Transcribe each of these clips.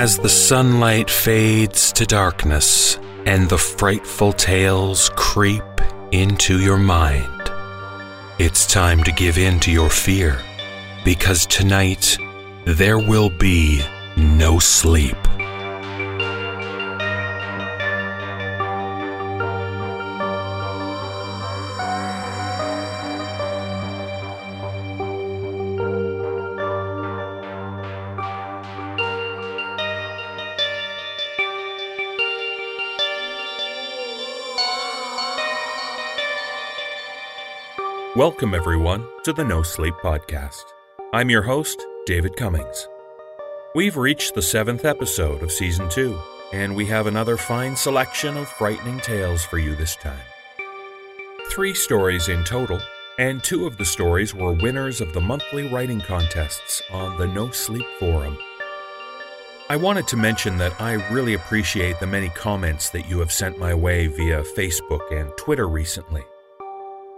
As the sunlight fades to darkness and the frightful tales creep into your mind, it's time to give in to your fear because tonight there will be no sleep. Welcome, everyone, to the No Sleep Podcast. I'm your host, David Cummings. We've reached the seventh episode of Season 2, and we have another fine selection of frightening tales for you this time. Three stories in total, and two of the stories were winners of the monthly writing contests on the No Sleep Forum. I wanted to mention that I really appreciate the many comments that you have sent my way via Facebook and Twitter recently.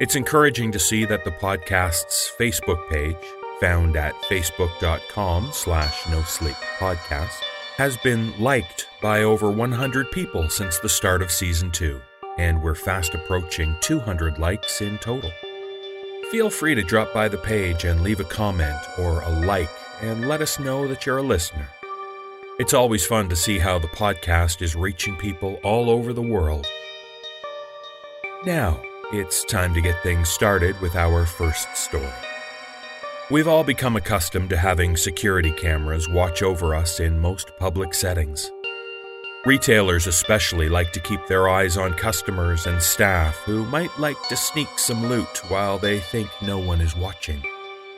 It's encouraging to see that the podcast's Facebook page, found at facebook.com slash no podcast, has been liked by over 100 people since the start of season 2, and we're fast approaching 200 likes in total. Feel free to drop by the page and leave a comment or a like and let us know that you're a listener. It's always fun to see how the podcast is reaching people all over the world. Now, it's time to get things started with our first story. We've all become accustomed to having security cameras watch over us in most public settings. Retailers especially like to keep their eyes on customers and staff who might like to sneak some loot while they think no one is watching.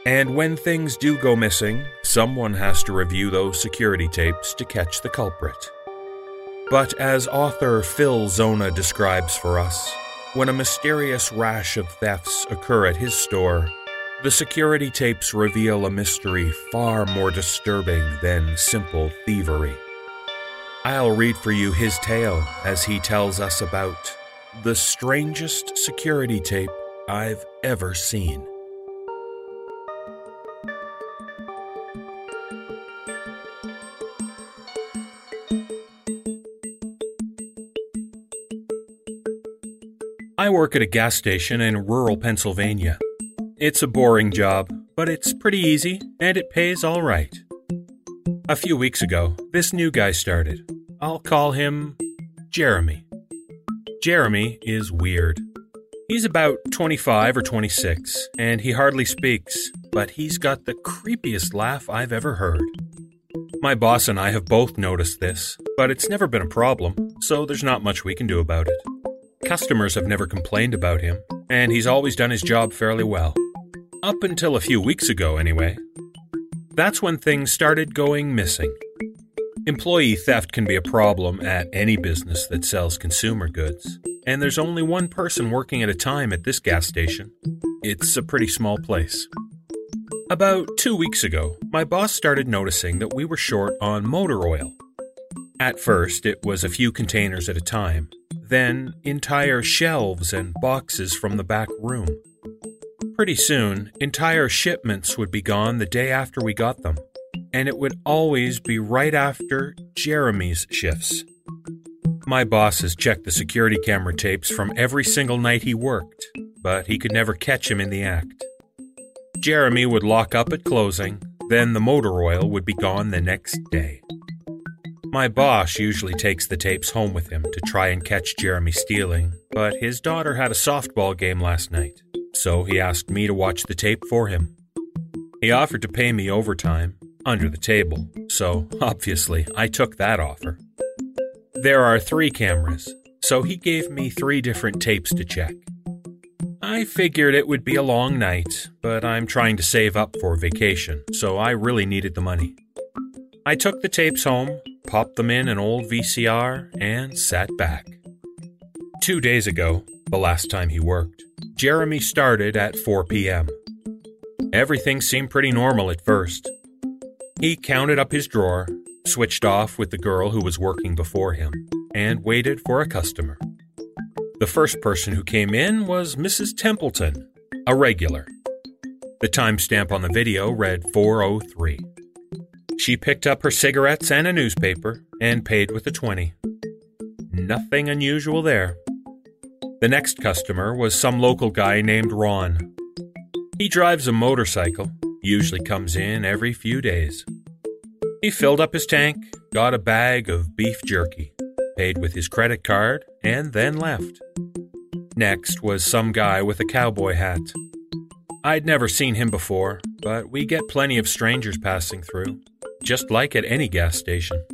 And when things do go missing, someone has to review those security tapes to catch the culprit. But as author Phil Zona describes for us, when a mysterious rash of thefts occur at his store, the security tapes reveal a mystery far more disturbing than simple thievery. I'll read for you his tale as he tells us about the strangest security tape I've ever seen. I work at a gas station in rural Pennsylvania. It's a boring job, but it's pretty easy and it pays all right. A few weeks ago, this new guy started. I'll call him Jeremy. Jeremy is weird. He's about 25 or 26, and he hardly speaks, but he's got the creepiest laugh I've ever heard. My boss and I have both noticed this, but it's never been a problem, so there's not much we can do about it. Customers have never complained about him, and he's always done his job fairly well. Up until a few weeks ago, anyway. That's when things started going missing. Employee theft can be a problem at any business that sells consumer goods, and there's only one person working at a time at this gas station. It's a pretty small place. About two weeks ago, my boss started noticing that we were short on motor oil. At first, it was a few containers at a time, then entire shelves and boxes from the back room. Pretty soon, entire shipments would be gone the day after we got them, and it would always be right after Jeremy's shifts. My boss has checked the security camera tapes from every single night he worked, but he could never catch him in the act. Jeremy would lock up at closing, then the motor oil would be gone the next day. My boss usually takes the tapes home with him to try and catch Jeremy stealing, but his daughter had a softball game last night, so he asked me to watch the tape for him. He offered to pay me overtime, under the table, so obviously I took that offer. There are three cameras, so he gave me three different tapes to check. I figured it would be a long night, but I'm trying to save up for vacation, so I really needed the money. I took the tapes home, popped them in an old VCR, and sat back. Two days ago, the last time he worked, Jeremy started at 4 p.m. Everything seemed pretty normal at first. He counted up his drawer, switched off with the girl who was working before him, and waited for a customer. The first person who came in was Mrs. Templeton, a regular. The timestamp on the video read 403. She picked up her cigarettes and a newspaper and paid with a 20. Nothing unusual there. The next customer was some local guy named Ron. He drives a motorcycle, usually comes in every few days. He filled up his tank, got a bag of beef jerky, paid with his credit card, and then left. Next was some guy with a cowboy hat. I'd never seen him before, but we get plenty of strangers passing through, just like at any gas station.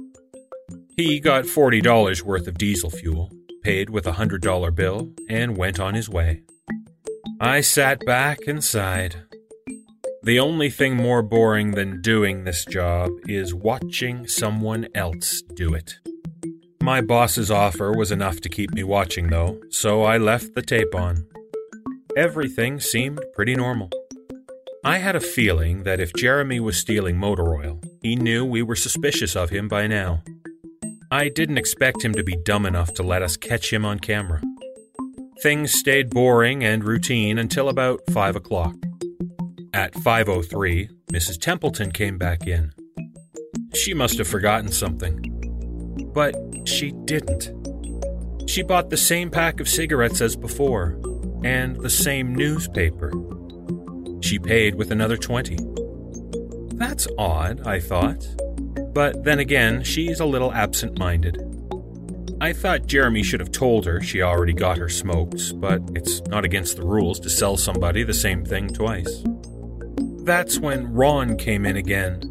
He got $40 worth of diesel fuel, paid with a $100 bill, and went on his way. I sat back and sighed. The only thing more boring than doing this job is watching someone else do it. My boss's offer was enough to keep me watching, though, so I left the tape on. Everything seemed pretty normal. I had a feeling that if Jeremy was stealing motor oil, he knew we were suspicious of him by now. I didn't expect him to be dumb enough to let us catch him on camera. Things stayed boring and routine until about 5 o'clock. At 5.03, Mrs. Templeton came back in. She must have forgotten something. But she didn't. She bought the same pack of cigarettes as before, and the same newspaper. She paid with another 20. That's odd, I thought. But then again, she's a little absent minded. I thought Jeremy should have told her she already got her smokes, but it's not against the rules to sell somebody the same thing twice. That's when Ron came in again.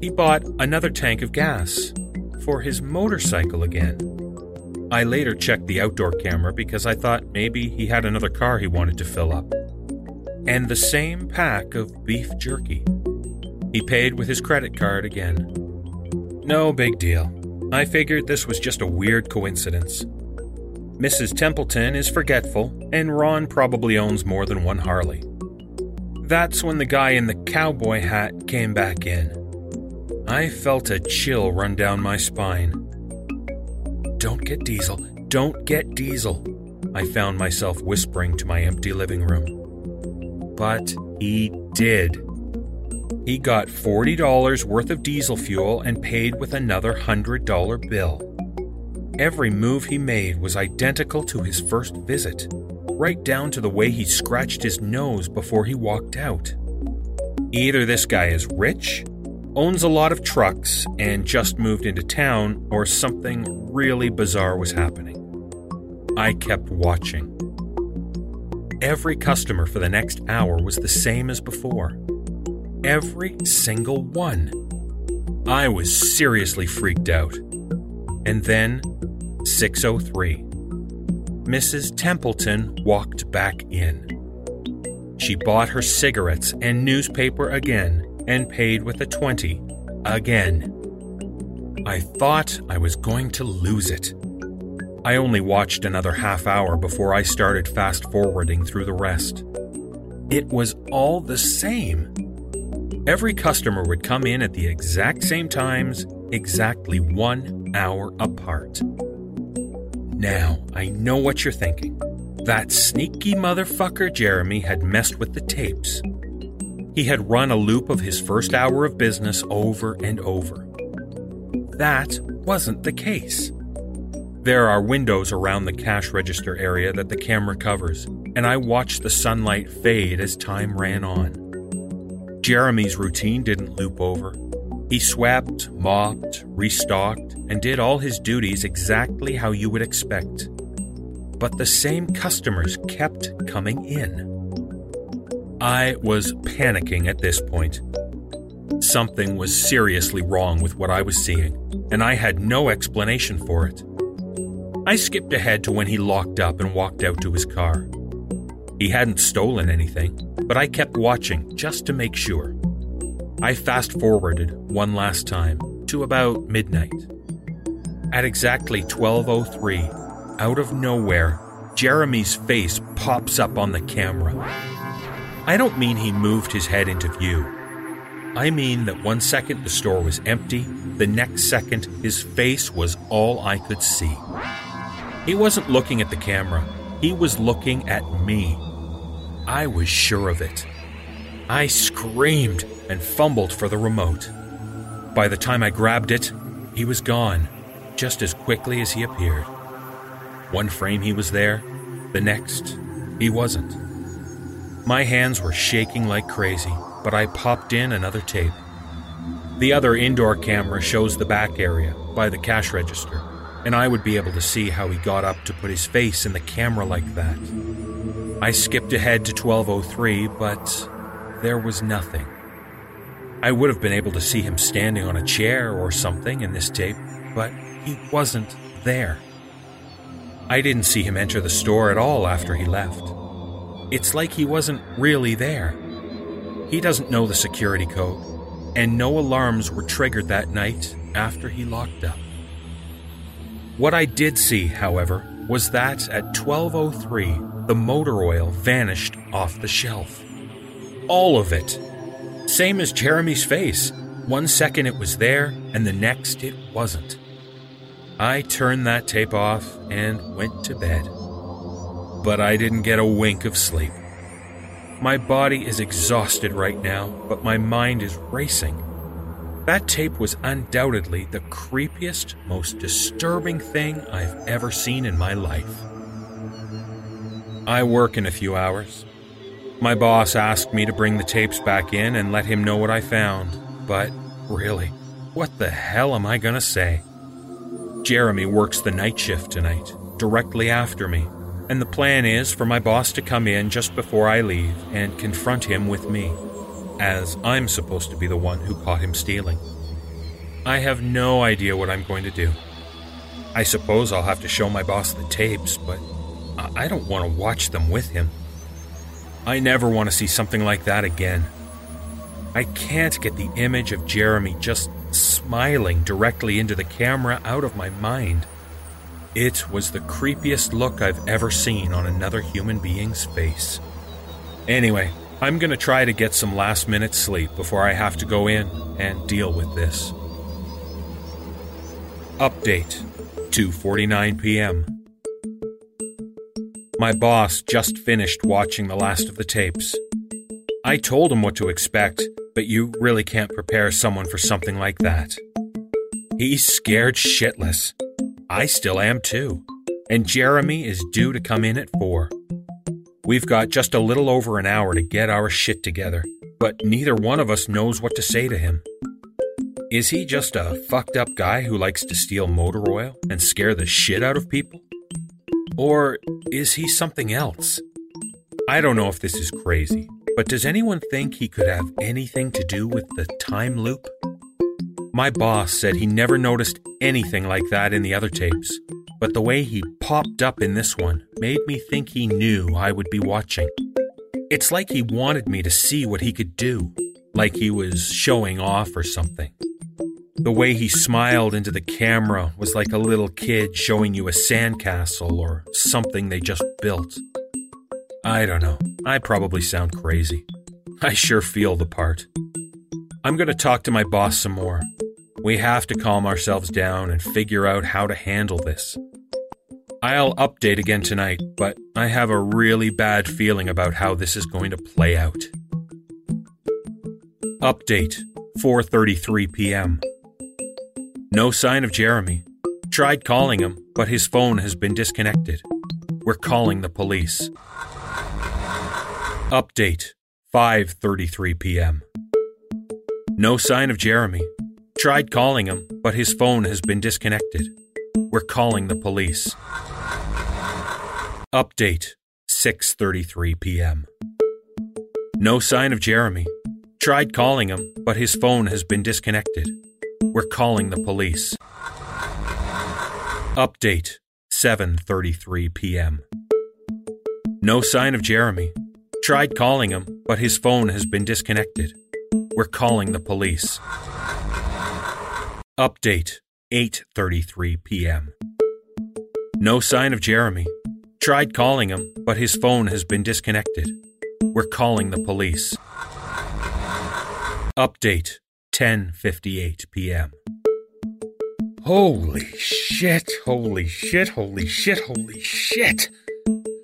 He bought another tank of gas, for his motorcycle again. I later checked the outdoor camera because I thought maybe he had another car he wanted to fill up. And the same pack of beef jerky. He paid with his credit card again. No big deal. I figured this was just a weird coincidence. Mrs. Templeton is forgetful, and Ron probably owns more than one Harley. That's when the guy in the cowboy hat came back in. I felt a chill run down my spine. Don't get diesel, don't get diesel, I found myself whispering to my empty living room. But he did. He got $40 worth of diesel fuel and paid with another $100 bill. Every move he made was identical to his first visit, right down to the way he scratched his nose before he walked out. Either this guy is rich owns a lot of trucks and just moved into town, or something really bizarre was happening. I kept watching. Every customer for the next hour was the same as before. Every single one. I was seriously freaked out. And then, 603. Mrs. Templeton walked back in. She bought her cigarettes and newspaper again and paid with a 20 again. I thought I was going to lose it. I only watched another half hour before I started fast forwarding through the rest. It was all the same. Every customer would come in at the exact same times, exactly one hour apart. Now, I know what you're thinking. That sneaky motherfucker Jeremy had messed with the tapes he had run a loop of his first hour of business over and over. That wasn't the case. There are windows around the cash register area that the camera covers, and I watched the sunlight fade as time ran on. Jeremy's routine didn't loop over. He swept, mopped, restocked, and did all his duties exactly how you would expect. But the same customers kept coming in. I was panicking at this point. Something was seriously wrong with what I was seeing, and I had no explanation for it. I skipped ahead to when he locked up and walked out to his car. He hadn't stolen anything, but I kept watching just to make sure. I fast forwarded one last time to about midnight. At exactly 12:03, out of nowhere, Jeremy's face pops up on the camera. I don't mean he moved his head into view. I mean that one second the store was empty, the next second his face was all I could see. He wasn't looking at the camera, he was looking at me. I was sure of it. I screamed and fumbled for the remote. By the time I grabbed it, he was gone, just as quickly as he appeared. One frame he was there, the next, he wasn't. My hands were shaking like crazy, but I popped in another tape. The other indoor camera shows the back area by the cash register, and I would be able to see how he got up to put his face in the camera like that. I skipped ahead to 1203, but there was nothing. I would have been able to see him standing on a chair or something in this tape, but he wasn't there. I didn't see him enter the store at all after he left. It's like he wasn't really there. He doesn't know the security code, and no alarms were triggered that night after he locked up. What I did see, however, was that at 1203, the motor oil vanished off the shelf. All of it. Same as Jeremy's face. One second it was there, and the next it wasn't. I turned that tape off and went to bed but I didn't get a wink of sleep. My body is exhausted right now, but my mind is racing. That tape was undoubtedly the creepiest, most disturbing thing I've ever seen in my life. I work in a few hours. My boss asked me to bring the tapes back in and let him know what I found, but really, what the hell am I gonna say? Jeremy works the night shift tonight, directly after me, and the plan is for my boss to come in just before I leave and confront him with me, as I'm supposed to be the one who caught him stealing. I have no idea what I'm going to do. I suppose I'll have to show my boss the tapes, but I don't want to watch them with him. I never want to see something like that again. I can't get the image of Jeremy just smiling directly into the camera out of my mind. It was the creepiest look I've ever seen on another human being's face. Anyway, I'm gonna try to get some last minute sleep before I have to go in and deal with this. Update 2:49 p.m. My boss just finished watching the last of the tapes. I told him what to expect, but you really can't prepare someone for something like that. He's scared shitless I still am too. And Jeremy is due to come in at 4. We've got just a little over an hour to get our shit together, but neither one of us knows what to say to him. Is he just a fucked up guy who likes to steal motor oil and scare the shit out of people? Or is he something else? I don't know if this is crazy, but does anyone think he could have anything to do with the time loop? My boss said he never noticed anything like that in the other tapes, but the way he popped up in this one made me think he knew I would be watching. It's like he wanted me to see what he could do, like he was showing off or something. The way he smiled into the camera was like a little kid showing you a sandcastle or something they just built. I don't know. I probably sound crazy. I sure feel the part. I'm going to talk to my boss some more. We have to calm ourselves down and figure out how to handle this. I'll update again tonight, but I have a really bad feeling about how this is going to play out. Update 4:33 p.m. No sign of Jeremy. Tried calling him, but his phone has been disconnected. We're calling the police. Update 5:33 p.m. No sign of Jeremy. Tried calling him, but his phone has been disconnected. We're calling the police. Update 6:33 p.m. No sign of Jeremy. Tried calling him, but his phone has been disconnected. We're calling the police. Update 7:33 p.m. No sign of Jeremy. Tried calling him, but his phone has been disconnected. We're calling the police. Update 8:33 p.m. No sign of Jeremy. Tried calling him, but his phone has been disconnected. We're calling the police. Update 10:58 p.m. Holy shit, holy shit, holy shit, holy shit.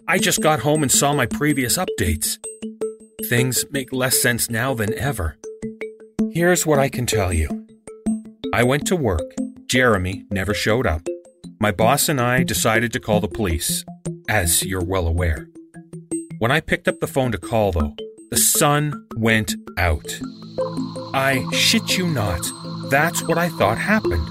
I just got home and saw my previous updates. Things make less sense now than ever. Here's what I can tell you I went to work. Jeremy never showed up. My boss and I decided to call the police, as you're well aware. When I picked up the phone to call, though, the sun went out. I shit you not, that's what I thought happened.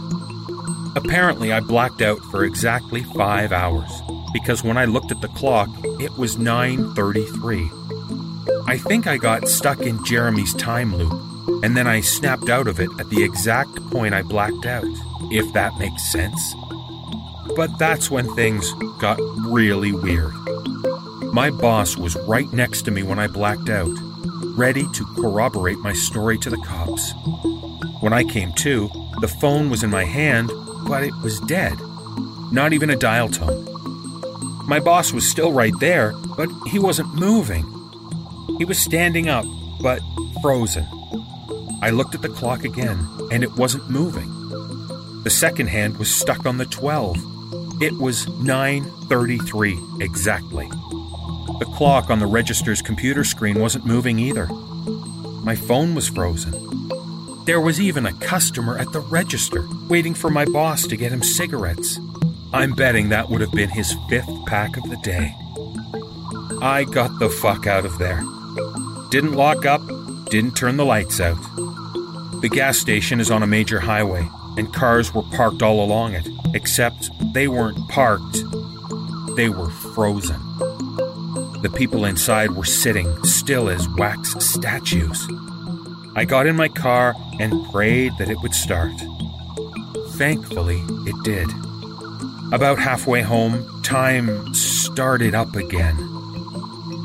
Apparently, I blacked out for exactly five hours because when I looked at the clock, it was 9:33. I think I got stuck in Jeremy's time loop, and then I snapped out of it at the exact point I blacked out, if that makes sense. But that's when things got really weird. My boss was right next to me when I blacked out, ready to corroborate my story to the cops. When I came to, the phone was in my hand but it was dead. Not even a dial tone. My boss was still right there, but he wasn't moving. He was standing up, but frozen. I looked at the clock again, and it wasn't moving. The second hand was stuck on the 12. It was 9:33 exactly. The clock on the register's computer screen wasn't moving either. My phone was frozen. There was even a customer at the register waiting for my boss to get him cigarettes. I'm betting that would have been his fifth pack of the day. I got the fuck out of there. Didn't lock up, didn't turn the lights out. The gas station is on a major highway, and cars were parked all along it, except they weren't parked, they were frozen. The people inside were sitting still as wax statues. I got in my car and prayed that it would start. Thankfully, it did. About halfway home, time started up again.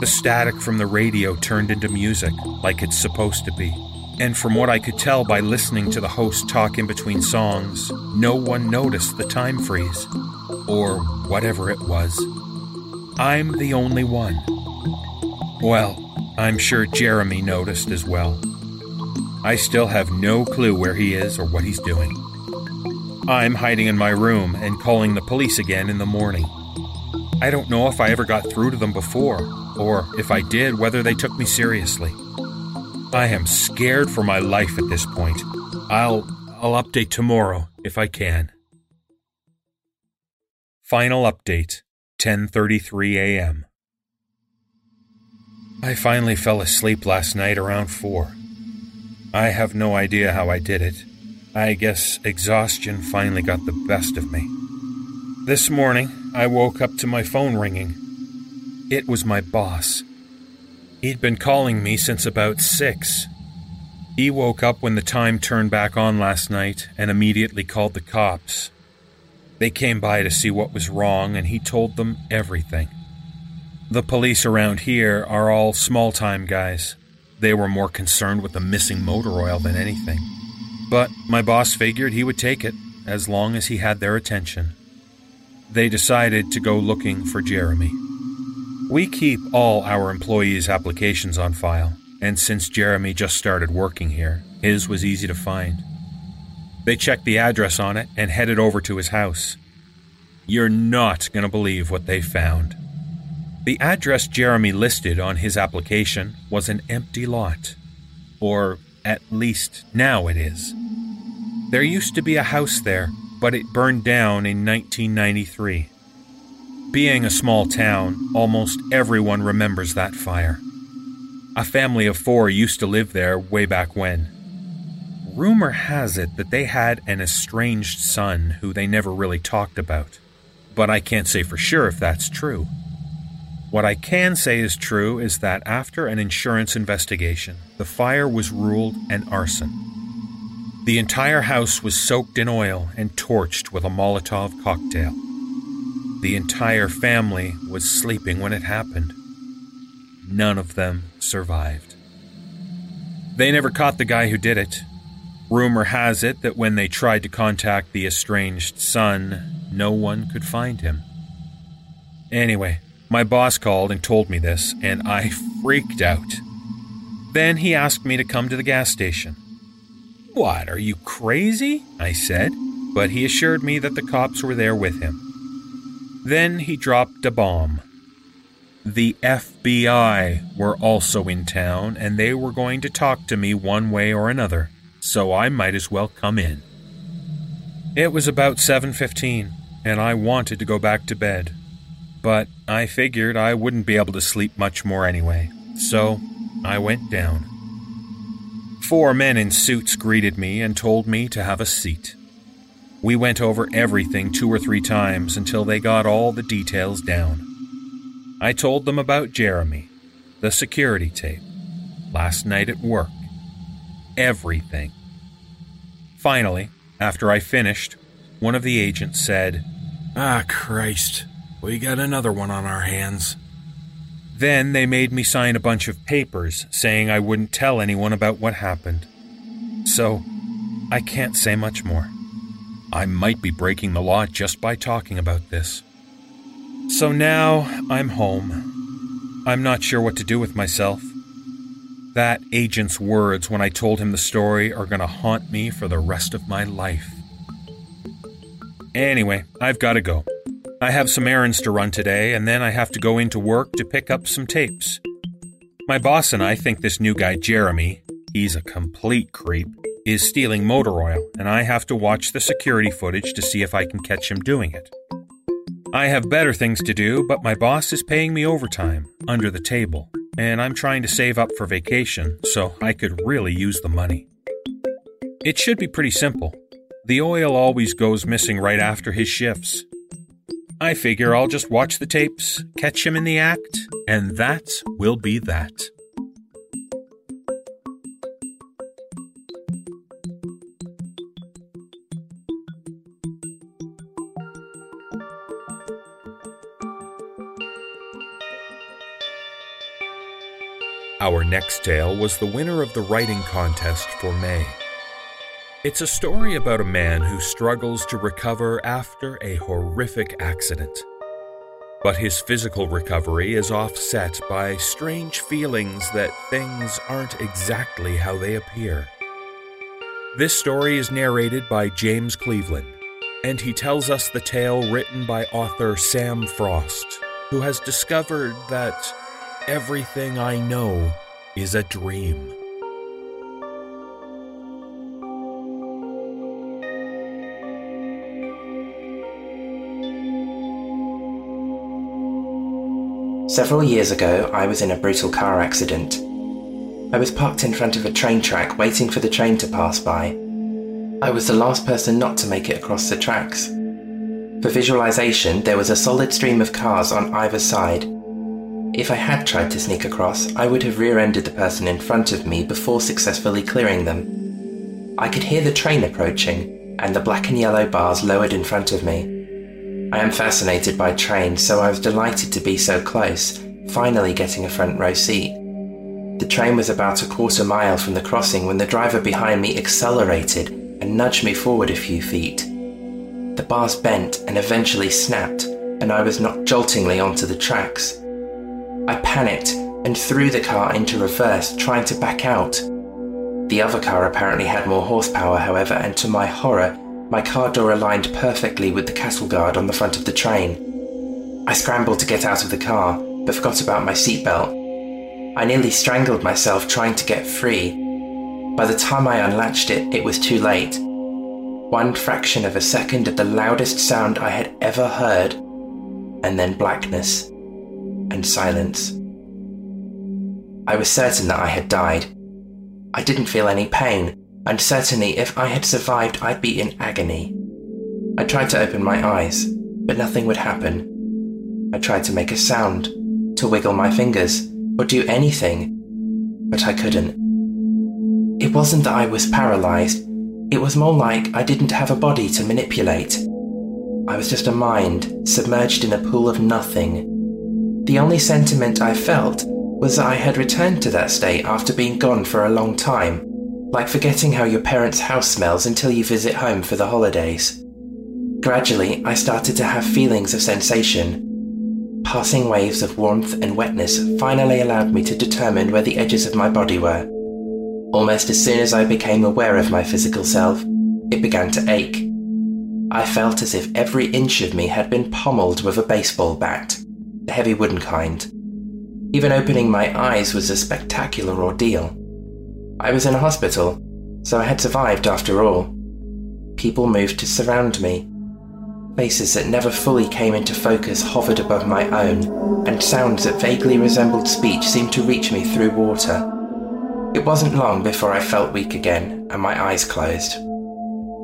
The static from the radio turned into music, like it's supposed to be. And from what I could tell by listening to the host talk in between songs, no one noticed the time freeze. Or whatever it was. I'm the only one. Well, I'm sure Jeremy noticed as well. I still have no clue where he is or what he's doing. I'm hiding in my room and calling the police again in the morning. I don't know if I ever got through to them before, or if I did, whether they took me seriously. I am scared for my life at this point. I'll I'll update tomorrow if I can. Final update, 10:33 a.m. I finally fell asleep last night around 4. I have no idea how I did it. I guess exhaustion finally got the best of me. This morning, I woke up to my phone ringing. It was my boss. He'd been calling me since about six. He woke up when the time turned back on last night and immediately called the cops. They came by to see what was wrong, and he told them everything. The police around here are all small time guys. They were more concerned with the missing motor oil than anything. But my boss figured he would take it as long as he had their attention. They decided to go looking for Jeremy. We keep all our employees' applications on file, and since Jeremy just started working here, his was easy to find. They checked the address on it and headed over to his house. You're not going to believe what they found. The address Jeremy listed on his application was an empty lot. Or at least now it is. There used to be a house there, but it burned down in 1993. Being a small town, almost everyone remembers that fire. A family of four used to live there way back when. Rumor has it that they had an estranged son who they never really talked about, but I can't say for sure if that's true. What I can say is true is that after an insurance investigation, the fire was ruled an arson. The entire house was soaked in oil and torched with a Molotov cocktail. The entire family was sleeping when it happened. None of them survived. They never caught the guy who did it. Rumor has it that when they tried to contact the estranged son, no one could find him. Anyway, my boss called and told me this, and I freaked out. Then he asked me to come to the gas station. What, are you crazy? I said, but he assured me that the cops were there with him. Then he dropped a bomb. The FBI were also in town, and they were going to talk to me one way or another, so I might as well come in. It was about 7:15, and I wanted to go back to bed. But I figured I wouldn't be able to sleep much more anyway, so I went down. Four men in suits greeted me and told me to have a seat. We went over everything two or three times until they got all the details down. I told them about Jeremy, the security tape, last night at work, everything. Finally, after I finished, one of the agents said, Ah, Christ, we got another one on our hands. Then they made me sign a bunch of papers saying I wouldn't tell anyone about what happened. So, I can't say much more. I might be breaking the law just by talking about this. So now I'm home. I'm not sure what to do with myself. That agent's words when I told him the story are going to haunt me for the rest of my life. Anyway, I've got to go. I have some errands to run today, and then I have to go into work to pick up some tapes. My boss and I think this new guy, Jeremy, he's a complete creep, is stealing motor oil, and I have to watch the security footage to see if I can catch him doing it. I have better things to do, but my boss is paying me overtime, under the table, and I'm trying to save up for vacation, so I could really use the money. It should be pretty simple. The oil always goes missing right after his shifts, I figure I'll just watch the tapes, catch him in the act, and that will be that. Next tale was the winner of the writing contest for May. It's a story about a man who struggles to recover after a horrific accident. But his physical recovery is offset by strange feelings that things aren't exactly how they appear. This story is narrated by James Cleveland, and he tells us the tale written by author Sam Frost, who has discovered that everything I know is a dream. Several years ago, I was in a brutal car accident. I was parked in front of a train track waiting for the train to pass by. I was the last person not to make it across the tracks. For visualization, there was a solid stream of cars on either side. If I had tried to sneak across, I would have rear ended the person in front of me before successfully clearing them. I could hear the train approaching, and the black and yellow bars lowered in front of me. I am fascinated by trains, so I was delighted to be so close, finally getting a front row seat. The train was about a quarter mile from the crossing when the driver behind me accelerated and nudged me forward a few feet. The bars bent and eventually snapped, and I was knocked joltingly onto the tracks. Panicked and threw the car into reverse, trying to back out. The other car apparently had more horsepower, however, and to my horror, my car door aligned perfectly with the cattle guard on the front of the train. I scrambled to get out of the car, but forgot about my seatbelt. I nearly strangled myself trying to get free. By the time I unlatched it, it was too late. One fraction of a second of the loudest sound I had ever heard, and then blackness and silence. I was certain that I had died. I didn't feel any pain, and certainly if I had survived, I'd be in agony. I tried to open my eyes, but nothing would happen. I tried to make a sound, to wiggle my fingers, or do anything, but I couldn't. It wasn't that I was paralyzed, it was more like I didn't have a body to manipulate. I was just a mind submerged in a pool of nothing. The only sentiment I felt was that I had returned to that state after being gone for a long time like forgetting how your parents' house smells until you visit home for the holidays. Gradually, I started to have feelings of sensation. Passing waves of warmth and wetness finally allowed me to determine where the edges of my body were. Almost as soon as I became aware of my physical self, it began to ache. I felt as if every inch of me had been pommeled with a baseball bat, the heavy wooden kind. Even opening my eyes was a spectacular ordeal. I was in a hospital, so I had survived after all. people moved to surround me. Faces that never fully came into focus hovered above my own, and sounds that vaguely resembled speech seemed to reach me through water. It wasn't long before I felt weak again and my eyes closed.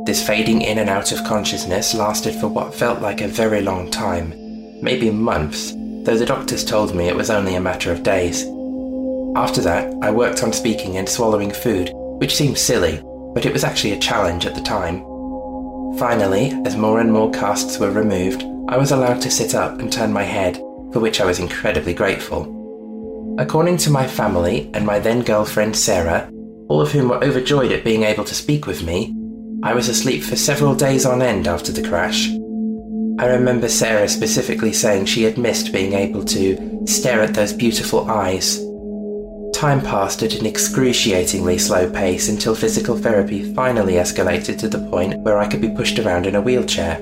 This fading in and out of consciousness lasted for what felt like a very long time, maybe months, though the doctors told me it was only a matter of days. After that, I worked on speaking and swallowing food, which seemed silly, but it was actually a challenge at the time. Finally, as more and more casts were removed, I was allowed to sit up and turn my head, for which I was incredibly grateful. According to my family and my then girlfriend Sarah, all of whom were overjoyed at being able to speak with me, I was asleep for several days on end after the crash. I remember Sarah specifically saying she had missed being able to stare at those beautiful eyes Time passed at an excruciatingly slow pace until physical therapy finally escalated to the point where I could be pushed around in a wheelchair.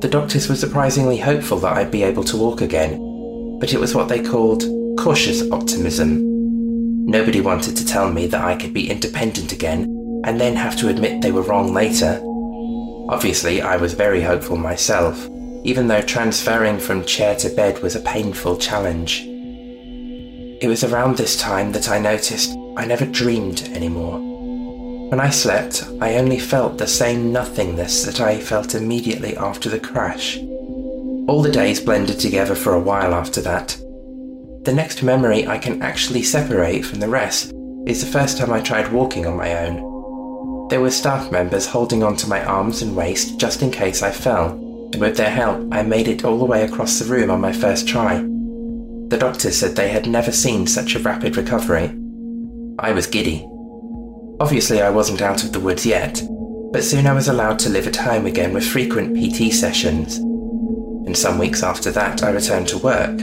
The doctors were surprisingly hopeful that I'd be able to walk again, but it was what they called cautious optimism. Nobody wanted to tell me that I could be independent again and then have to admit they were wrong later. Obviously, I was very hopeful myself, even though transferring from chair to bed was a painful challenge. It was around this time that I noticed I never dreamed anymore. When I slept, I only felt the same nothingness that I felt immediately after the crash. All the days blended together for a while after that. The next memory I can actually separate from the rest is the first time I tried walking on my own. There were staff members holding onto my arms and waist just in case I fell, and with their help, I made it all the way across the room on my first try. The doctors said they had never seen such a rapid recovery. I was giddy. Obviously, I wasn't out of the woods yet, but soon I was allowed to live at home again with frequent PT sessions. And some weeks after that, I returned to work.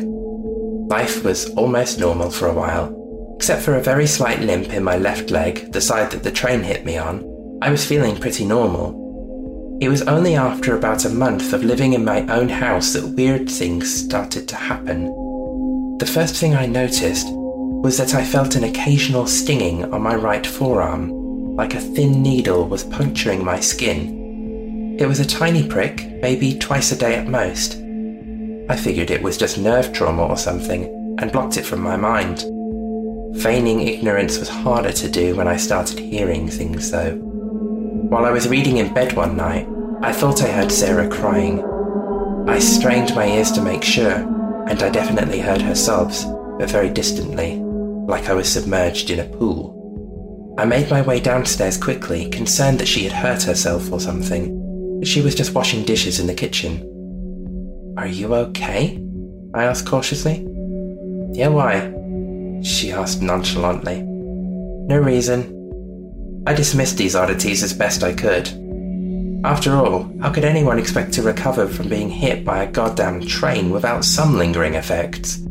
Life was almost normal for a while, except for a very slight limp in my left leg, the side that the train hit me on. I was feeling pretty normal. It was only after about a month of living in my own house that weird things started to happen. The first thing I noticed was that I felt an occasional stinging on my right forearm, like a thin needle was puncturing my skin. It was a tiny prick, maybe twice a day at most. I figured it was just nerve trauma or something, and blocked it from my mind. Feigning ignorance was harder to do when I started hearing things, though. While I was reading in bed one night, I thought I heard Sarah crying. I strained my ears to make sure, and I definitely heard her sobs, but very distantly, like I was submerged in a pool. I made my way downstairs quickly, concerned that she had hurt herself or something, but she was just washing dishes in the kitchen. Are you okay? I asked cautiously. Yeah, why? She asked nonchalantly. No reason. I dismissed these oddities as best I could, after all, how could anyone expect to recover from being hit by a goddamn train without some lingering effects?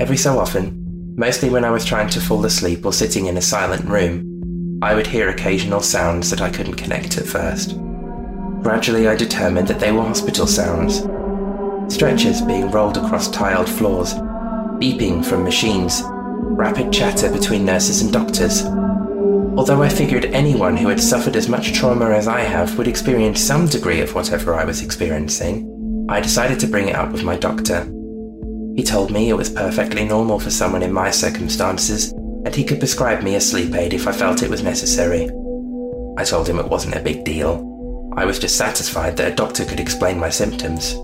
Every so often, mostly when I was trying to fall asleep or sitting in a silent room, I would hear occasional sounds that I couldn't connect at first. Gradually, I determined that they were hospital sounds. Stretchers being rolled across tiled floors, beeping from machines, rapid chatter between nurses and doctors, Although I figured anyone who had suffered as much trauma as I have would experience some degree of whatever I was experiencing, I decided to bring it up with my doctor. He told me it was perfectly normal for someone in my circumstances, and he could prescribe me a sleep aid if I felt it was necessary. I told him it wasn't a big deal. I was just satisfied that a doctor could explain my symptoms.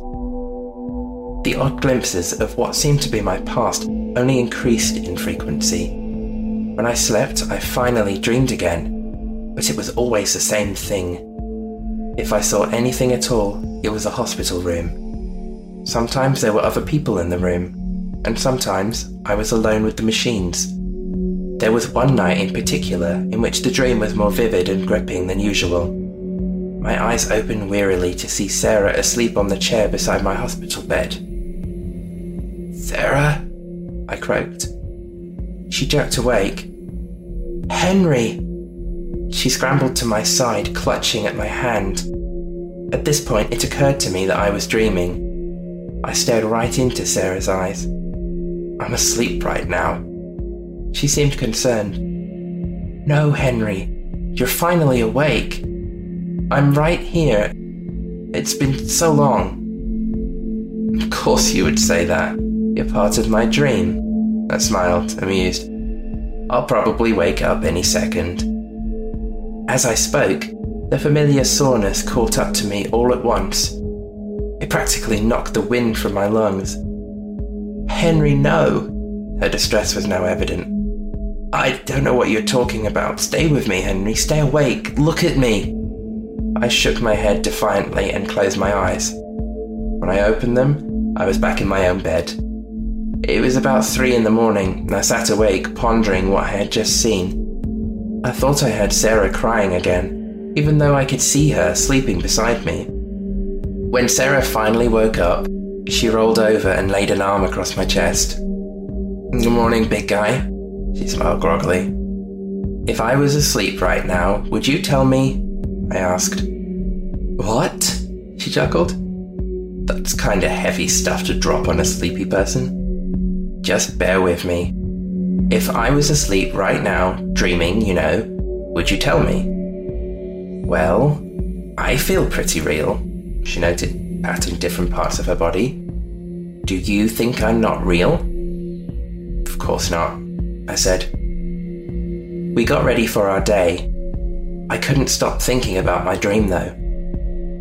The odd glimpses of what seemed to be my past only increased in frequency when I slept, I finally dreamed again, but it was always the same thing. If I saw anything at all, it was a hospital room. Sometimes there were other people in the room, and sometimes I was alone with the machines. There was one night in particular in which the dream was more vivid and gripping than usual. My eyes opened wearily to see Sarah asleep on the chair beside my hospital bed. Sarah? I croaked. She jerked awake. Henry! She scrambled to my side, clutching at my hand. At this point, it occurred to me that I was dreaming. I stared right into Sarah's eyes. I'm asleep right now. She seemed concerned. No, Henry, you're finally awake. I'm right here. It's been so long. Of course you would say that. You're part of my dream. I smiled, amused. I'll probably wake up any second. As I spoke, the familiar soreness caught up to me all at once. It practically knocked the wind from my lungs. Henry, no! Her distress was now evident. I don't know what you're talking about. Stay with me, Henry. Stay awake. Look at me. I shook my head defiantly and closed my eyes. When I opened them, I was back in my own bed. It was about three in the morning, and I sat awake, pondering what I had just seen. I thought I heard Sarah crying again, even though I could see her sleeping beside me. When Sarah finally woke up, she rolled over and laid an arm across my chest. Good morning, big guy. She smiled groggily. If I was asleep right now, would you tell me? I asked. What? She chuckled. That's kinda heavy stuff to drop on a sleepy person. Just bear with me. If I was asleep right now, dreaming, you know, would you tell me? Well, I feel pretty real, she noted, patting different parts of her body. Do you think I'm not real? Of course not, I said. We got ready for our day. I couldn't stop thinking about my dream though.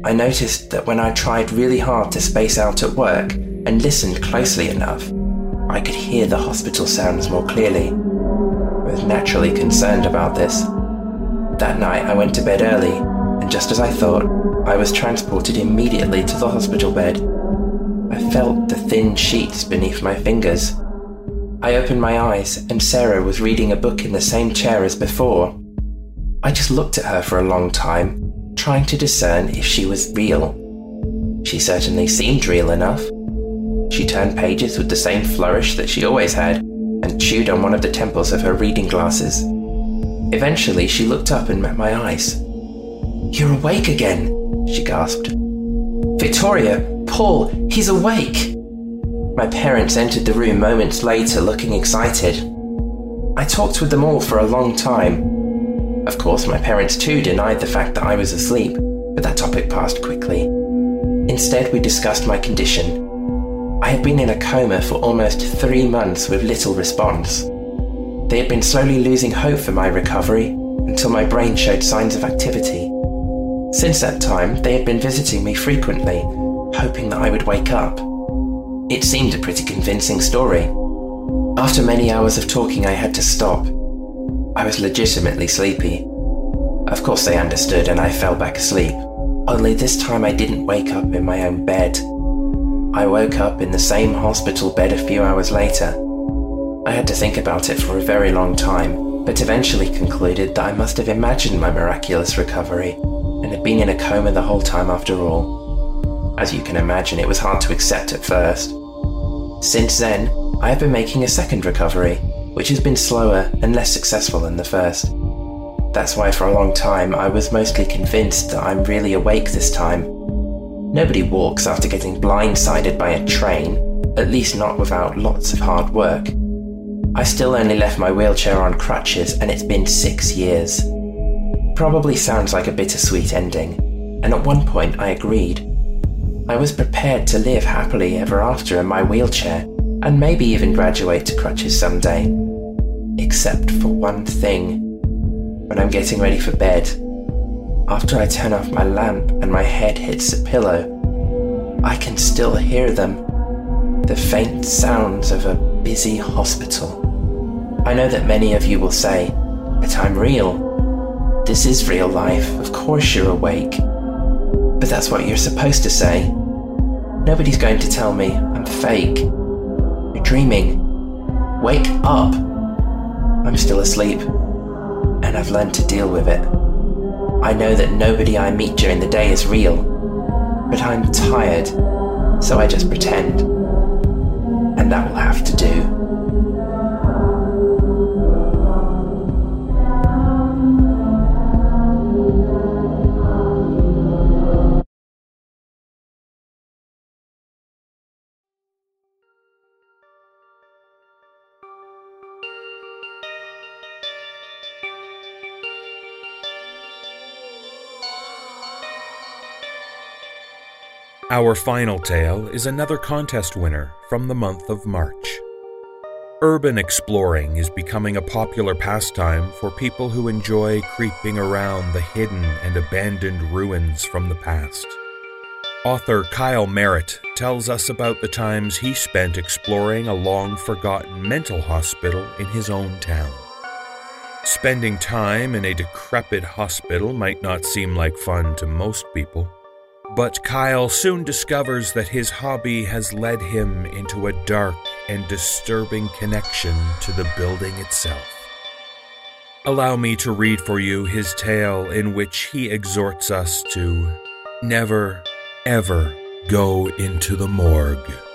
I noticed that when I tried really hard to space out at work and listened closely enough, I could hear the hospital sounds more clearly. I was naturally concerned about this. That night I went to bed early, and just as I thought, I was transported immediately to the hospital bed. I felt the thin sheets beneath my fingers. I opened my eyes, and Sarah was reading a book in the same chair as before. I just looked at her for a long time, trying to discern if she was real. She certainly seemed real enough. She turned pages with the same flourish that she always had and chewed on one of the temples of her reading glasses. Eventually, she looked up and met my eyes. You're awake again, she gasped. Victoria, Paul, he's awake! My parents entered the room moments later looking excited. I talked with them all for a long time. Of course, my parents too denied the fact that I was asleep, but that topic passed quickly. Instead, we discussed my condition I had been in a coma for almost three months with little response. They had been slowly losing hope for my recovery until my brain showed signs of activity. Since that time, they had been visiting me frequently, hoping that I would wake up. It seemed a pretty convincing story. After many hours of talking, I had to stop. I was legitimately sleepy. Of course, they understood, and I fell back asleep. Only this time I didn't wake up in my own bed. I woke up in the same hospital bed a few hours later. I had to think about it for a very long time, but eventually concluded that I must have imagined my miraculous recovery and had been in a coma the whole time after all. As you can imagine, it was hard to accept at first. Since then, I have been making a second recovery, which has been slower and less successful than the first. That's why for a long time I was mostly convinced that I'm really awake this time Nobody walks after getting blindsided by a train, at least not without lots of hard work. I still only left my wheelchair on crutches, and it's been six years. Probably sounds like a bittersweet ending, and at one point I agreed. I was prepared to live happily ever after in my wheelchair, and maybe even graduate to crutches someday. Except for one thing. When I'm getting ready for bed, after I turn off my lamp and my head hits the pillow, I can still hear them. The faint sounds of a busy hospital. I know that many of you will say, but I'm real. This is real life, of course you're awake. But that's what you're supposed to say. Nobody's going to tell me I'm fake. You're dreaming. Wake up! I'm still asleep, and I've learned to deal with it. I know that nobody I meet during the day is real, but I'm tired, so I just pretend. And that will have to do. Our final tale is another contest winner from the month of March. Urban exploring is becoming a popular pastime for people who enjoy creeping around the hidden and abandoned ruins from the past. Author Kyle Marrotte tells us about the times he spent exploring a long forgotten mental hospital in his own town. Spending time in a decrepit hospital might not seem like fun to most people. But Kyle soon discovers that his hobby has led him into a dark and disturbing connection to the building itself. Allow me to read for you his tale in which he exhorts us to never, ever go into the morgue.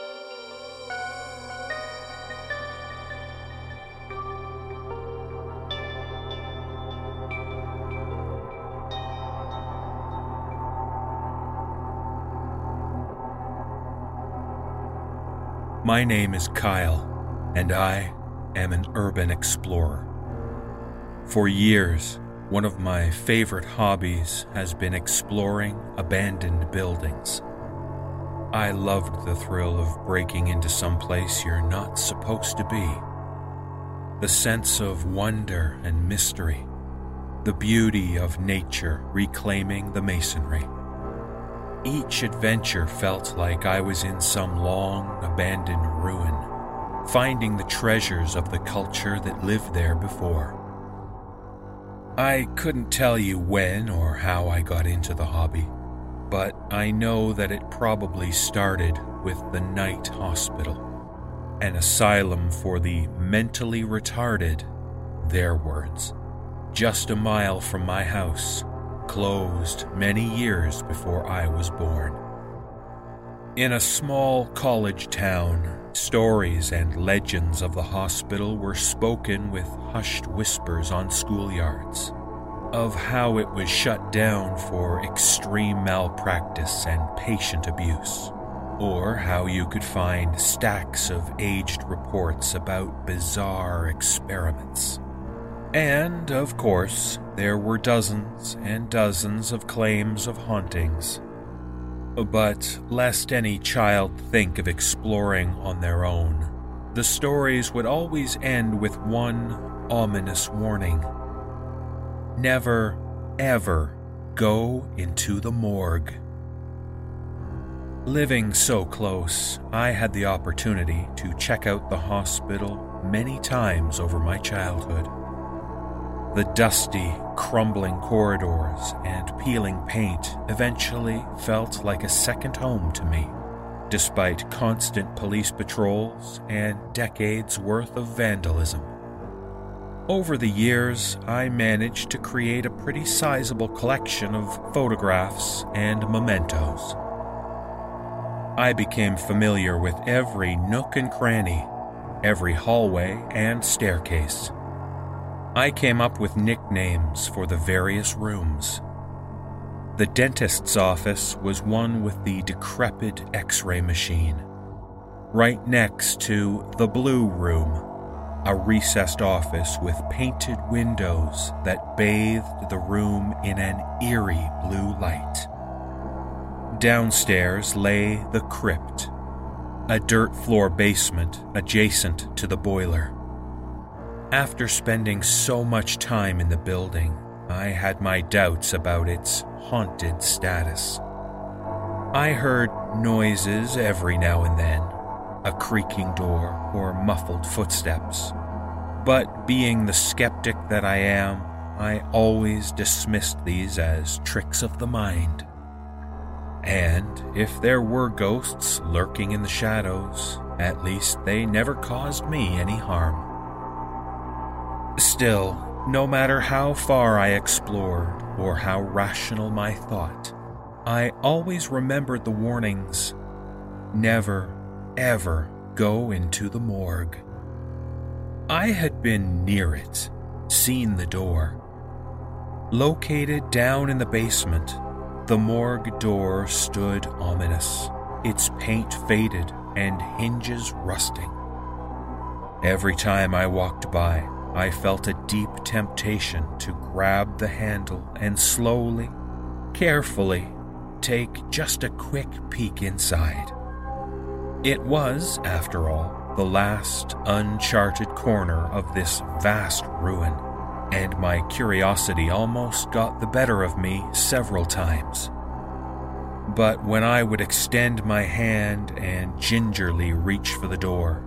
My name is Kyle, and I am an urban explorer. For years, one of my favorite hobbies has been exploring abandoned buildings. I loved the thrill of breaking into some place you're not supposed to be. The sense of wonder and mystery, the beauty of nature reclaiming the masonry. Each adventure felt like I was in some long abandoned ruin, finding the treasures of the culture that lived there before. I couldn't tell you when or how I got into the hobby, but I know that it probably started with the Night Hospital, an asylum for the mentally retarded, their words, just a mile from my house closed many years before I was born. In a small college town, stories and legends of the hospital were spoken with hushed whispers on schoolyards of how it was shut down for extreme malpractice and patient abuse, or how you could find stacks of aged reports about bizarre experiments. And, of course, there were dozens and dozens of claims of hauntings. But lest any child think of exploring on their own, the stories would always end with one ominous warning Never, ever go into the morgue. Living so close, I had the opportunity to check out the hospital many times over my childhood. The dusty, crumbling corridors and peeling paint eventually felt like a second home to me, despite constant police patrols and decades worth of vandalism. Over the years, I managed to create a pretty sizable collection of photographs and mementos. I became familiar with every nook and cranny, every hallway and staircase I came up with nicknames for the various rooms. The dentist's office was one with the decrepit x ray machine. Right next to the blue room, a recessed office with painted windows that bathed the room in an eerie blue light. Downstairs lay the crypt, a dirt floor basement adjacent to the boiler. After spending so much time in the building, I had my doubts about its haunted status. I heard noises every now and then, a creaking door or muffled footsteps. But being the skeptic that I am, I always dismissed these as tricks of the mind. And if there were ghosts lurking in the shadows, at least they never caused me any harm. Still, no matter how far I explored or how rational my thought, I always remembered the warnings never, ever go into the morgue. I had been near it, seen the door. Located down in the basement, the morgue door stood ominous, its paint faded and hinges rusting. Every time I walked by, I felt a deep temptation to grab the handle and slowly, carefully, take just a quick peek inside. It was, after all, the last uncharted corner of this vast ruin, and my curiosity almost got the better of me several times. But when I would extend my hand and gingerly reach for the door,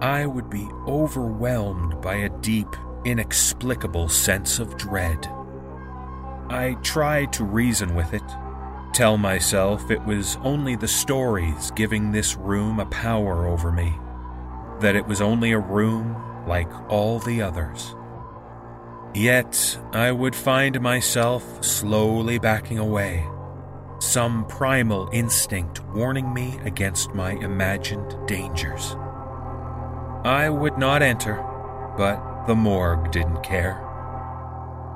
I would be overwhelmed by a deep, inexplicable sense of dread. I tried to reason with it, tell myself it was only the stories giving this room a power over me, that it was only a room like all the others. Yet I would find myself slowly backing away, some primal instinct warning me against my imagined dangers. I would not enter, but the morgue didn't care.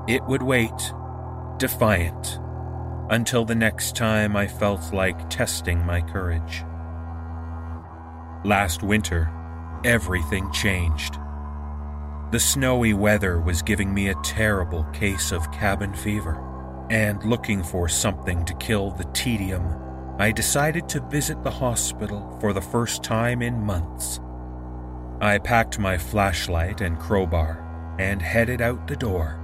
It would wait, defiant, until the next time I felt like testing my courage. Last winter, everything changed. The snowy weather was giving me a terrible case of cabin fever, and looking for something to kill the tedium, I decided to visit the hospital for the first time in months. I packed my flashlight and crowbar and headed out the door.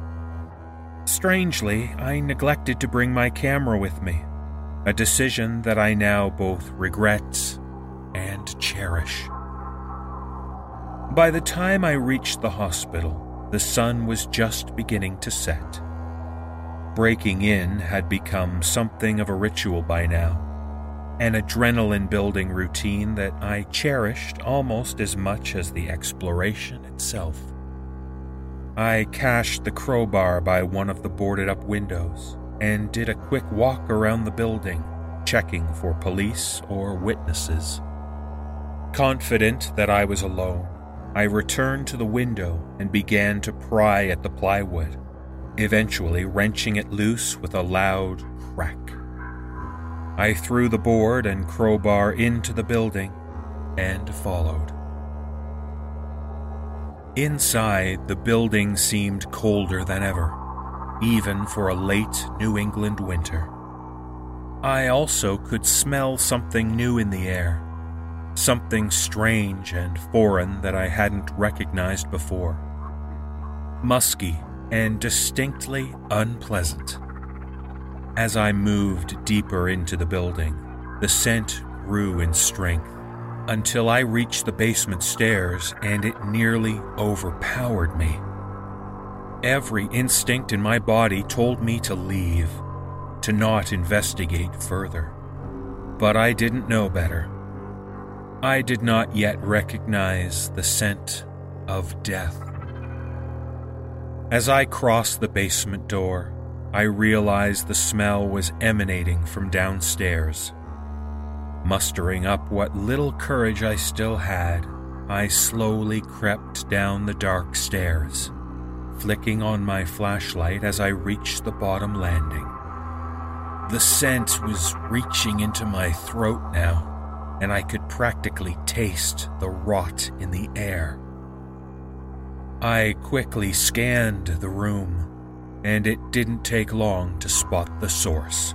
Strangely, I neglected to bring my camera with me, a decision that I now both regret and cherish. By the time I reached the hospital, the sun was just beginning to set. Breaking in had become something of a ritual by now an adrenaline building routine that I cherished almost as much as the exploration itself. I cached the crowbar by one of the boarded up windows and did a quick walk around the building, checking for police or witnesses. Confident that I was alone, I returned to the window and began to pry at the plywood, eventually wrenching it loose with a loud crack. I threw the board and crowbar into the building and followed. Inside, the building seemed colder than ever, even for a late New England winter. I also could smell something new in the air, something strange and foreign that I hadn't recognized before. Musky and distinctly unpleasant. As I moved deeper into the building, the scent grew in strength until I reached the basement stairs and it nearly overpowered me. Every instinct in my body told me to leave, to not investigate further. But I didn't know better. I did not yet recognize the scent of death. As I crossed the basement door, I realized the smell was emanating from downstairs. Mustering up what little courage I still had, I slowly crept down the dark stairs, flicking on my flashlight as I reached the bottom landing. The scent was reaching into my throat now, and I could practically taste the rot in the air. I quickly scanned the room and it didn't take long to spot the source.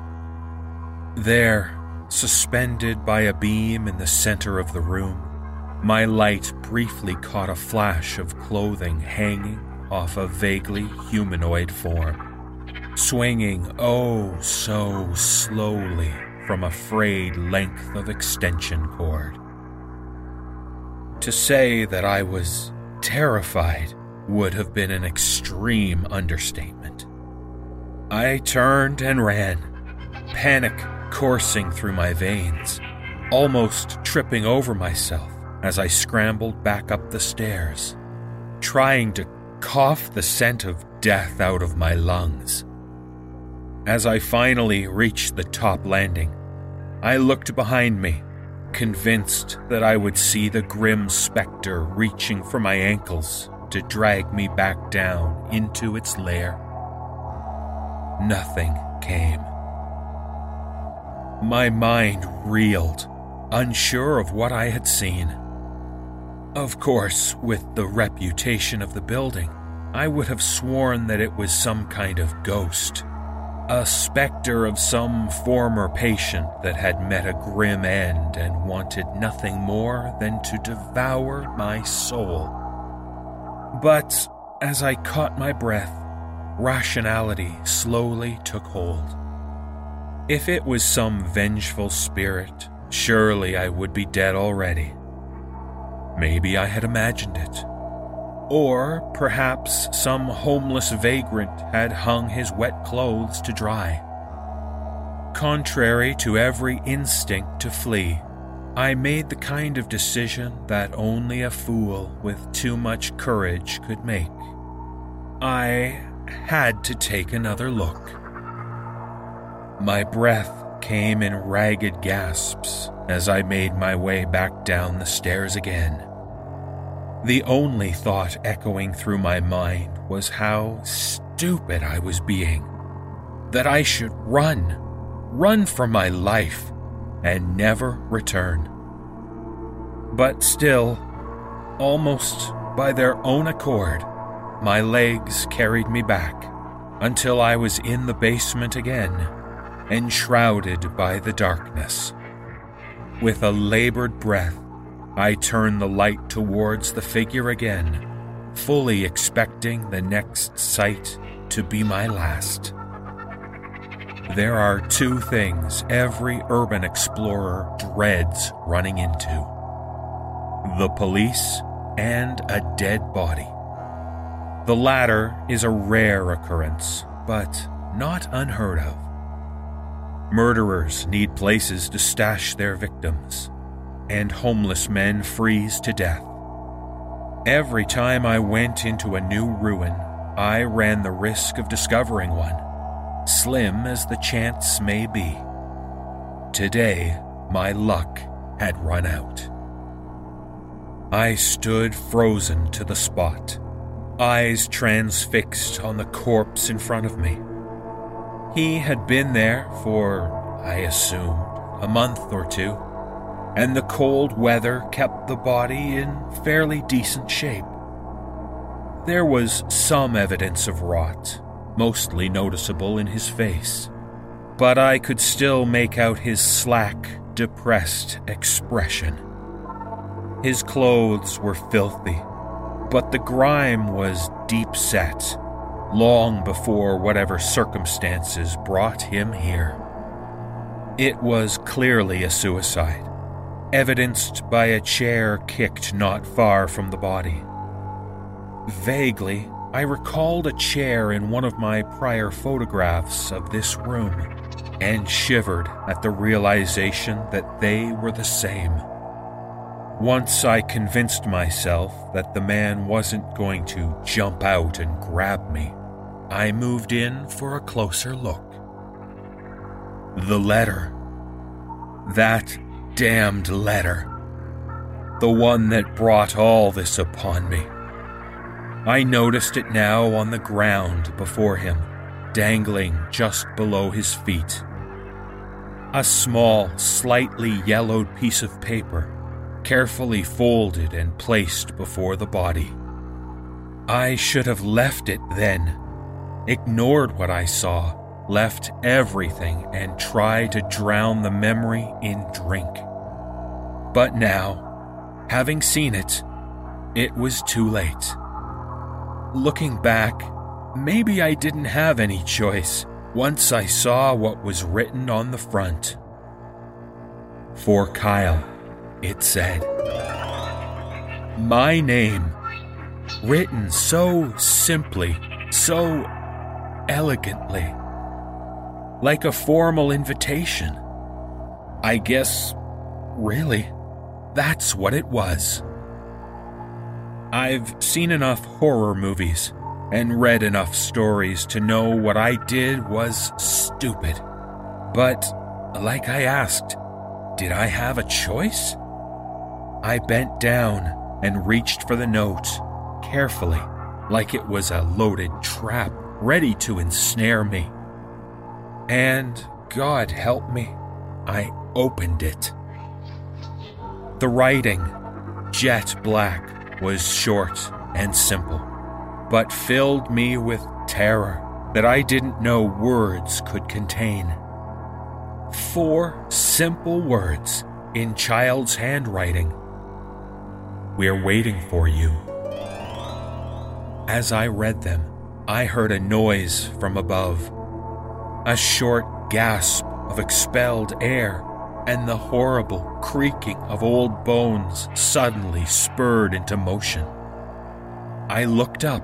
There, suspended by a beam in the center of the room, my light briefly caught a flash of clothing hanging off a vaguely humanoid form, swinging oh so slowly from a frayed length of extension cord. To say that I was terrified would have been an extreme understatement. I turned and ran, panic coursing through my veins, almost tripping over myself as I scrambled back up the stairs, trying to cough the scent of death out of my lungs. As I finally reached the top landing, I looked behind me, convinced that I would see the grim specter reaching for my ankles to drag me back down into its lair. Nothing came. My mind reeled, unsure of what I had seen. Of course, with the reputation of the building, I would have sworn that it was some kind of ghost. a specter of some former patient that had met a grim end and wanted nothing more than to devour my soul. But as I caught my breath, rationality slowly took hold. If it was some vengeful spirit, surely I would be dead already. Maybe I had imagined it. Or perhaps some homeless vagrant had hung his wet clothes to dry. Contrary to every instinct to flee, I made the kind of decision that only a fool with too much courage could make. I had to take another look. My breath came in ragged gasps as I made my way back down the stairs again. The only thought echoing through my mind was how stupid I was being. That I should run, run for my life, and never return. But still, almost by their own accord, my legs carried me back until I was in the basement again, enshrouded by the darkness. With a labored breath, I turn the light towards the figure again, fully expecting the next sight to be my last. There are two things every urban explorer dreads running into the police and a dead body. The latter is a rare occurrence, but not unheard of. Murderers need places to stash their victims and homeless men freeze to death. Every time I went into a new ruin, I ran the risk of discovering one, slim as the chance may be. Today, my luck had run out. I stood frozen to the spot, eyes transfixed on the corpse in front of me. He had been there for, I assumed, a month or two and the cold weather kept the body in fairly decent shape. There was some evidence of rot, mostly noticeable in his face, but I could still make out his slack, depressed expression. His clothes were filthy, but the grime was deep set, long before whatever circumstances brought him here. It was clearly a suicide evidenced by a chair kicked not far from the body. Vaguely, I recalled a chair in one of my prior photographs of this room and shivered at the realization that they were the same. Once I convinced myself that the man wasn't going to jump out and grab me, I moved in for a closer look. The letter. That damned letter. The one that brought all this upon me. I noticed it now on the ground before him, dangling just below his feet. A small, slightly yellowed piece of paper, carefully folded and placed before the body. I should have left it then, ignored what I saw, left everything and tried to drown the memory in drink. But now, having seen it, it was too late. Looking back, maybe I didn't have any choice once I saw what was written on the front. For Kyle, it said. My name, written so simply, so elegantly like a formal invitation. I guess, really, that's what it was. I've seen enough horror movies and read enough stories to know what I did was stupid. But, like I asked, did I have a choice? I bent down and reached for the note, carefully, like it was a loaded trap ready to ensnare me. And, God help me, I opened it. The writing, jet black, was short and simple, but filled me with terror that I didn't know words could contain. Four simple words in child's handwriting. We're waiting for you. As I read them, I heard a noise from above. A short gasp of expelled air and the horrible creaking of old bones suddenly spurred into motion. I looked up,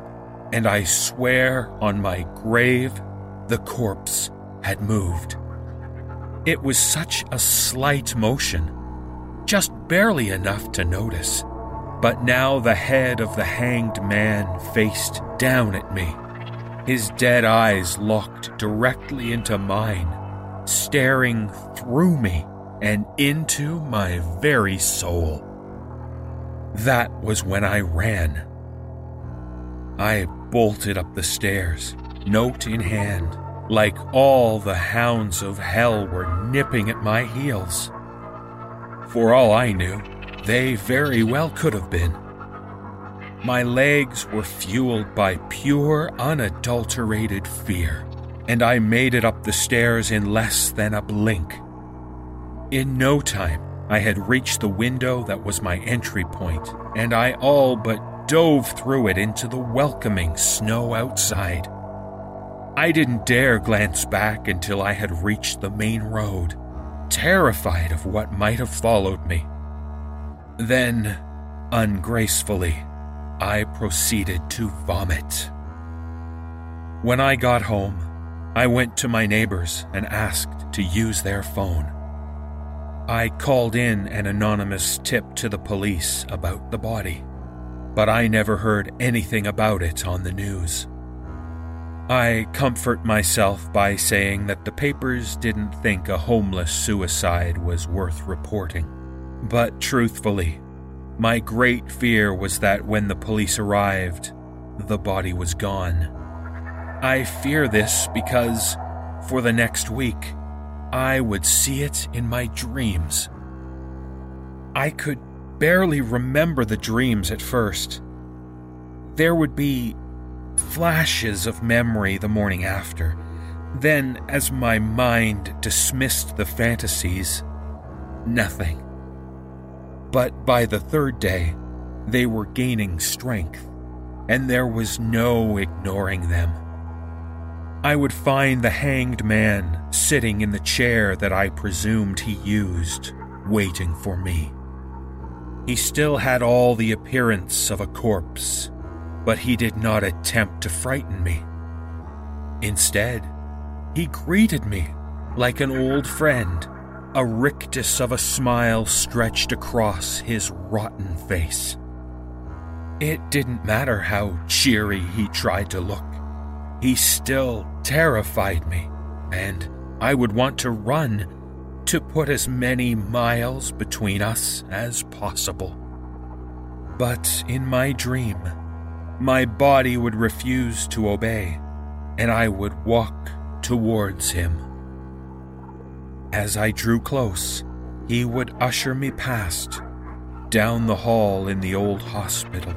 and I swear on my grave the corpse had moved. It was such a slight motion, just barely enough to notice. But now the head of the hanged man faced down at me, his dead eyes locked directly into mine, staring through me and into my very soul. That was when I ran. I bolted up the stairs, note in hand, like all the hounds of hell were nipping at my heels. For all I knew, they very well could have been. My legs were fueled by pure, unadulterated fear, and I made it up the stairs in less than a blink. In no time, I had reached the window that was my entry point, and I all but dove through it into the welcoming snow outside. I didn't dare glance back until I had reached the main road, terrified of what might have followed me. Then, ungracefully, I proceeded to vomit. When I got home, I went to my neighbors and asked to use their phone. I called in an anonymous tip to the police about the body, but I never heard anything about it on the news. I comfort myself by saying that the papers didn't think a homeless suicide was worth reporting. But truthfully, my great fear was that when the police arrived, the body was gone. I fear this because, for the next week, I would see it in my dreams. I could barely remember the dreams at first. There would be flashes of memory the morning after. Then, as my mind dismissed the fantasies, nothing. But by the third day, they were gaining strength, and there was no ignoring them. I would find the hanged man sitting in the chair that I presumed he used, waiting for me. He still had all the appearance of a corpse, but he did not attempt to frighten me. Instead, he greeted me like an old friend, a rictus of a smile stretched across his rotten face. It didn't matter how cheery he tried to look. He still terrified me, and I would want to run to put as many miles between us as possible. But in my dream, my body would refuse to obey, and I would walk towards him. As I drew close, he would usher me past, down the hall in the old hospital.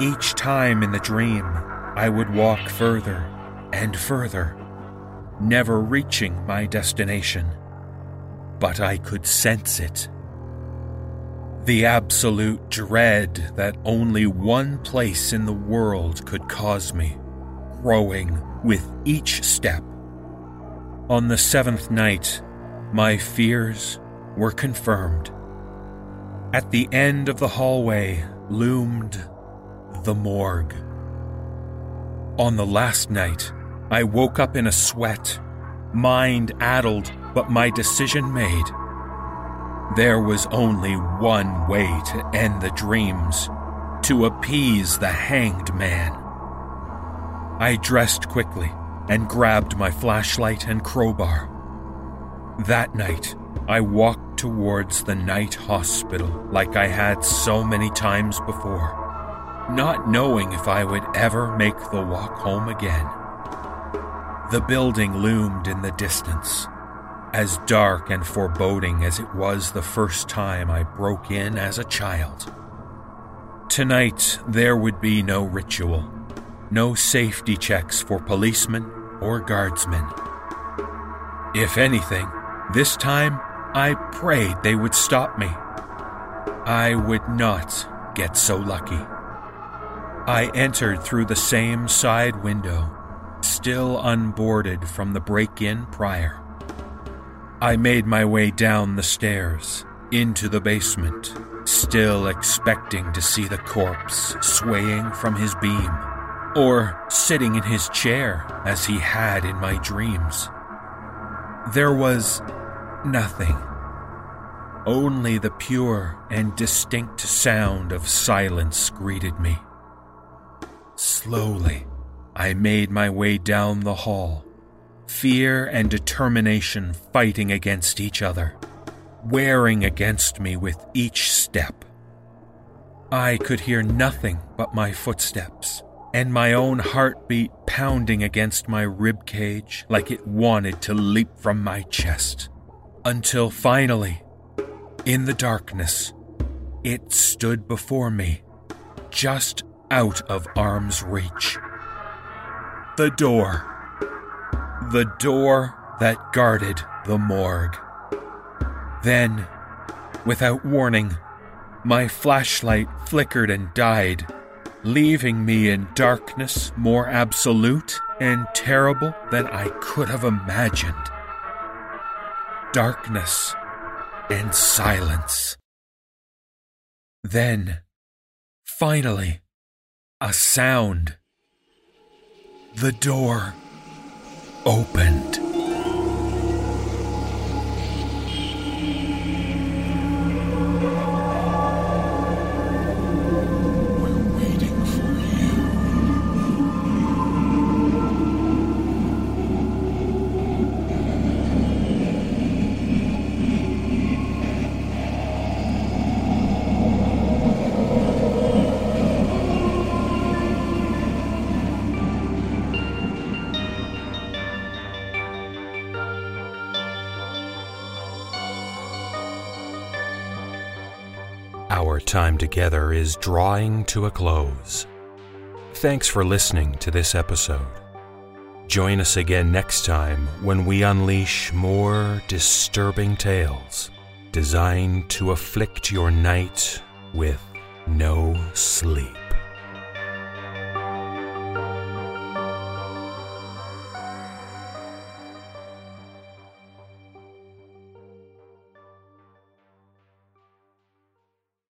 Each time in the dream, I would walk further and further, never reaching my destination. But I could sense it. The absolute dread that only one place in the world could cause me, growing with each step. On the seventh night, my fears were confirmed. At the end of the hallway loomed the morgue. On the last night, I woke up in a sweat, mind addled, but my decision made. There was only one way to end the dreams to appease the hanged man. I dressed quickly and grabbed my flashlight and crowbar. That night, I walked towards the night hospital like I had so many times before not knowing if I would ever make the walk home again. The building loomed in the distance, as dark and foreboding as it was the first time I broke in as a child. Tonight, there would be no ritual, no safety checks for policemen or guardsmen. If anything, this time I prayed they would stop me. I would not get so lucky. I entered through the same side window, still unboarded from the break in prior. I made my way down the stairs, into the basement, still expecting to see the corpse swaying from his beam, or sitting in his chair as he had in my dreams. There was nothing. Only the pure and distinct sound of silence greeted me. Slowly, I made my way down the hall, fear and determination fighting against each other, wearing against me with each step. I could hear nothing but my footsteps and my own heartbeat pounding against my rib cage like it wanted to leap from my chest. Until finally, in the darkness, it stood before me, just out of arm's reach. The door. The door that guarded the morgue. Then, without warning, my flashlight flickered and died, leaving me in darkness more absolute and terrible than I could have imagined. Darkness and silence. Then, finally, a sound. The door opened. Together is drawing to a close. Thanks for listening to this episode. Join us again next time when we unleash more disturbing tales designed to afflict your night with no sleep.